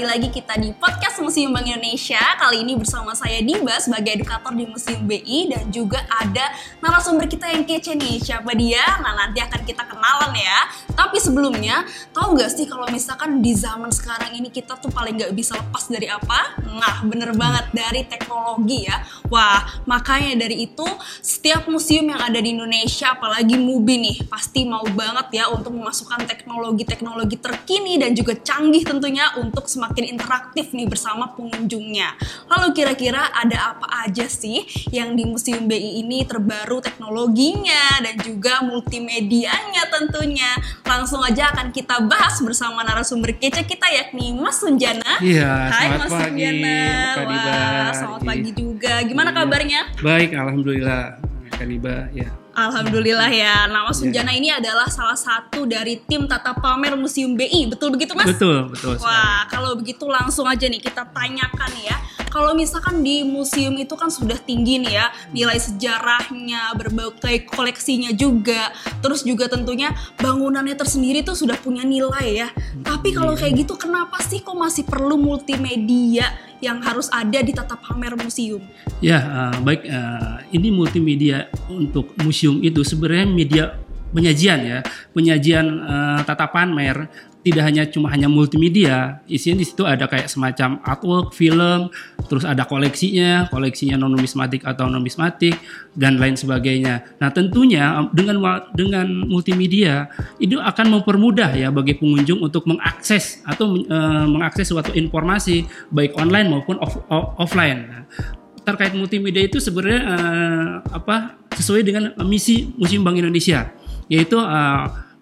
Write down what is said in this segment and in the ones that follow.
kembali lagi kita di podcast Museum Bank Indonesia. Kali ini bersama saya Diba sebagai edukator di Museum BI dan juga ada narasumber kita yang kece nih. Siapa dia? Nah, nanti akan kita kenalan ya. Tapi sebelumnya, tahu nggak sih kalau misalkan di zaman sekarang ini kita tuh paling nggak bisa lepas dari apa? Nah, bener banget dari teknologi ya. Wah, makanya dari itu setiap museum yang ada di Indonesia, apalagi MUBI nih, pasti mau banget ya untuk memasukkan teknologi-teknologi terkini dan juga canggih tentunya untuk semakin interaktif nih bersama pengunjungnya. Lalu kira-kira ada apa aja sih yang di Museum BI ini terbaru teknologinya dan juga multimedianya tentunya. Langsung aja akan kita bahas bersama narasumber kece kita yakni Mas Sunjana. Iya, Hai selamat Mas pagi, Sunjana. Wah, selamat Iya. pagi juga. Gimana Iya. kabarnya? Baik, alhamdulillah. Kaniba, ya. Alhamdulillah ya. Nama Iya. Sunjana ini adalah salah satu dari tim tata pamer Museum BI. Betul begitu, Mas? Betul, betul. sekali. Wah, kalau begitu langsung aja nih kita tanyakan ya. Kalau misalkan di museum itu kan sudah tinggi nih ya nilai sejarahnya, berbagai koleksinya juga. Terus juga tentunya bangunannya tersendiri tuh sudah punya nilai ya. Tapi kalau Iya. kayak gitu kenapa sih kok masih perlu multimedia yang harus ada di tata pamer museum? Ya, eh, baik. eh, ini multimedia untuk museum itu sebenarnya media penyajian ya, penyajian eh, tata pamer tidak hanya cuma hanya multimedia, isinya di situ ada kayak semacam artwork, film, terus ada koleksinya, koleksinya non numismatik atau numismatik dan lain sebagainya. Nah, tentunya dengan dengan multimedia itu akan mempermudah ya bagi pengunjung untuk mengakses atau eh, mengakses suatu informasi baik online maupun off- o- offline. Nah, terkait multimedia itu sebenarnya eh, apa sesuai dengan misi Museum Bank Indonesia yaitu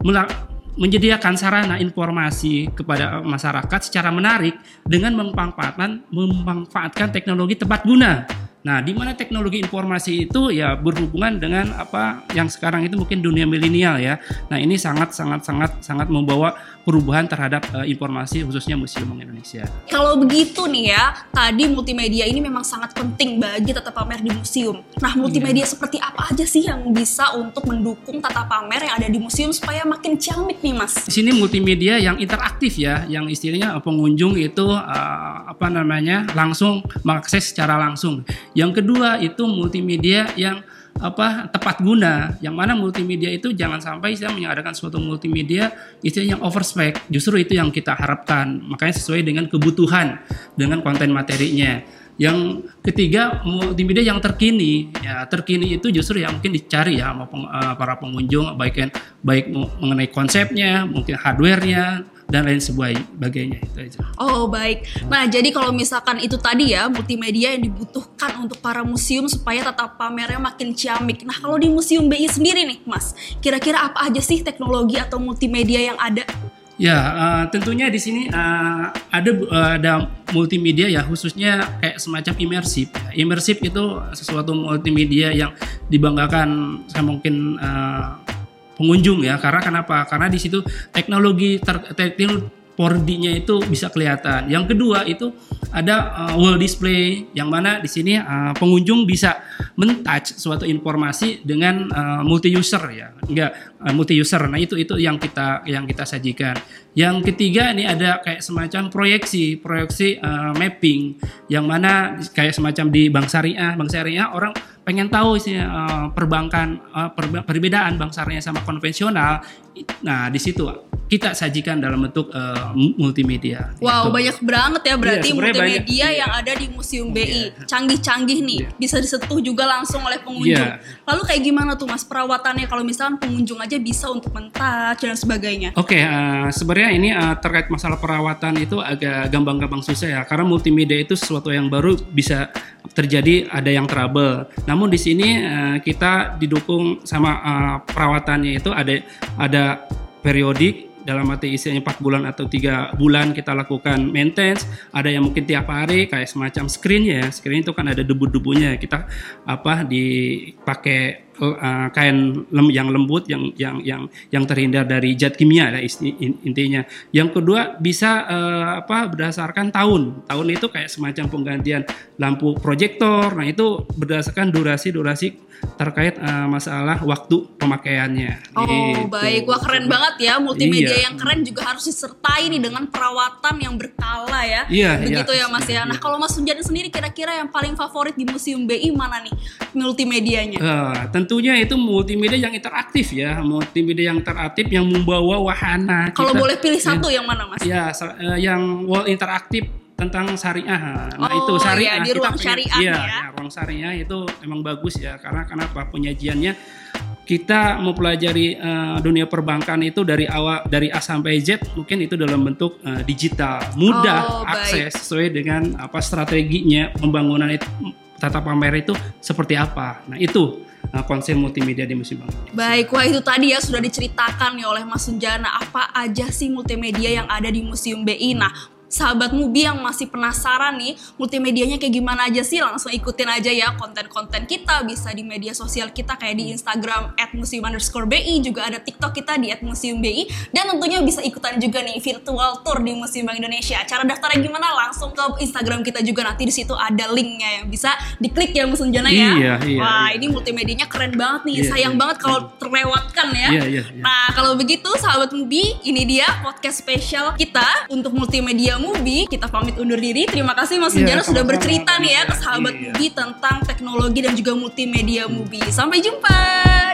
mela- menyediakan sarana informasi kepada masyarakat secara menarik dengan memanfaatkan memanfaatkan teknologi tepat guna. Nah, di mana teknologi informasi itu ya berhubungan dengan apa yang sekarang itu mungkin dunia milenial ya. Nah, ini sangat sangat sangat sangat membawa perubahan terhadap eh, informasi khususnya Museum Indonesia. Kalau begitu nih ya, tadi multimedia ini memang sangat penting bagi tata pamer di museum. Nah, multimedia Iya. seperti apa aja sih yang bisa untuk mendukung tata pamer yang ada di museum supaya makin ciamik nih, Mas? Di sini multimedia yang interaktif ya, yang istilahnya pengunjung itu eh, apa namanya langsung mengakses secara langsung. Yang kedua itu multimedia yang apa tepat guna, yang mana multimedia itu jangan sampai saya mengadakan suatu multimedia istilahnya yang overspec. Justru itu yang kita harapkan, makanya sesuai dengan kebutuhan dengan konten materinya. Yang ketiga multimedia yang terkini, ya terkini itu justru yang mungkin dicari ya eh, para pengunjung baik baik mengenai konsepnya, mungkin hardwarenya dan lain sebagainya itu aja. Oh, baik. Nah, jadi kalau misalkan itu tadi ya, multimedia yang dibutuhkan untuk para museum supaya tata pamernya makin ciamik. Nah, kalau di Museum BI sendiri nih, Mas, kira-kira apa aja sih teknologi atau multimedia yang ada? Ya, eh, tentunya di sini eh, ada eh, ada multimedia ya khususnya kayak semacam imersif. Imersif itu sesuatu multimedia yang dibanggakan sama mungkin eh, pengunjung ya. Karena kenapa? Karena di situ teknologi ter, teknologi 4D-nya itu bisa kelihatan. Yang kedua itu ada uh, wall display yang mana di sini uh, pengunjung bisa mentouch suatu informasi dengan uh, multi user ya. Enggak uh, multi user. Nah, itu itu yang kita yang kita sajikan. Yang ketiga ini ada kayak semacam proyeksi, proyeksi uh, mapping yang mana kayak semacam di Bank Syariah, Bank Syariah orang pengen tahu isinya uh, perbankan uh, perbe- perbedaan bank syariah sama konvensional. Nah, di situ kita sajikan dalam bentuk uh, multimedia. Wow, Gitu. banyak banget ya berarti Iya, sebenarnya multimedia banyak. yang ada di Museum BI. Canggih-canggih nih, Iya. bisa disentuh juga langsung oleh pengunjung. Iya. Lalu kayak gimana tuh Mas perawatannya kalau misalkan pengunjung aja bisa untuk mentouch dan sebagainya? Oke, eh, sebenarnya ini eh, terkait masalah perawatan itu agak gampang-gampang susah ya, karena multimedia itu sesuatu yang baru bisa terjadi ada yang trouble. Namun di sini eh, kita didukung sama eh, perawatannya itu ada ada periodik dalam arti istilahnya 4 bulan atau tiga bulan kita lakukan maintenance ada yang mungkin tiap hari kayak semacam screen ya screen itu kan ada debu-debunya kita apa dipakai uh, kain lem, yang lembut yang yang yang yang terhindar dari zat kimia ya intinya. Yang kedua bisa uh, apa berdasarkan tahun. Tahun itu kayak semacam penggantian lampu proyektor. Nah, itu berdasarkan durasi-durasi terkait uh, masalah waktu pemakaiannya. Oh gitu. baik, wah keren banget ya multimedia iya. yang keren juga harus disertai nih dengan perawatan yang berkala ya. Iya. Begitu iya, ya Mas ya. Nah kalau Mas Sunjana sendiri kira-kira yang paling favorit di Museum BI mana nih multimedianya? Uh, tentunya itu multimedia yang interaktif ya, multimedia yang interaktif yang membawa wahana. Kalau boleh pilih satu ya, yang mana Mas? Ya, uh, yang wall interaktif tentang syariah. Nah, oh, itu syariah. Ya, di ruang kita syariah iya, ya. ya. ruang syariah itu memang bagus ya karena kenapa penyajiannya kita mempelajari uh, dunia perbankan itu dari awal dari A sampai Z mungkin itu dalam bentuk uh, digital mudah oh, akses sesuai dengan apa strateginya pembangunan itu tata pamer itu seperti apa nah itu uh, konsep multimedia di Museum Bank Baik, wah itu tadi ya sudah diceritakan nih oleh Mas Sunjana apa aja sih multimedia yang ada di Museum BI. Nah, sahabat Mubi yang masih penasaran nih multimedianya kayak gimana aja sih? Langsung ikutin aja ya konten-konten kita. Bisa di media sosial kita kayak di Instagram at museum underscore BI juga ada TikTok kita di at museum BI dan tentunya bisa ikutan juga nih virtual tour di Museum Bank Indonesia. Cara daftarnya gimana? Langsung ke Instagram kita juga. Nanti di situ ada linknya yang bisa diklik ya Museum Jana ya. Iya, iya, wah iya. ini multimedianya keren banget nih. Iya, sayang iya, banget kalau iya. terlewatkan ya. Iya, iya, iya. nah kalau begitu sahabat Mubi ini dia podcast spesial kita untuk multimedia Mubi, kita pamit undur diri. Terima kasih Mas Iya, Sunjana sudah bercerita nih ya ke sahabat Iya. Mubi tentang teknologi dan juga multimedia Mubi. Sampai jumpa.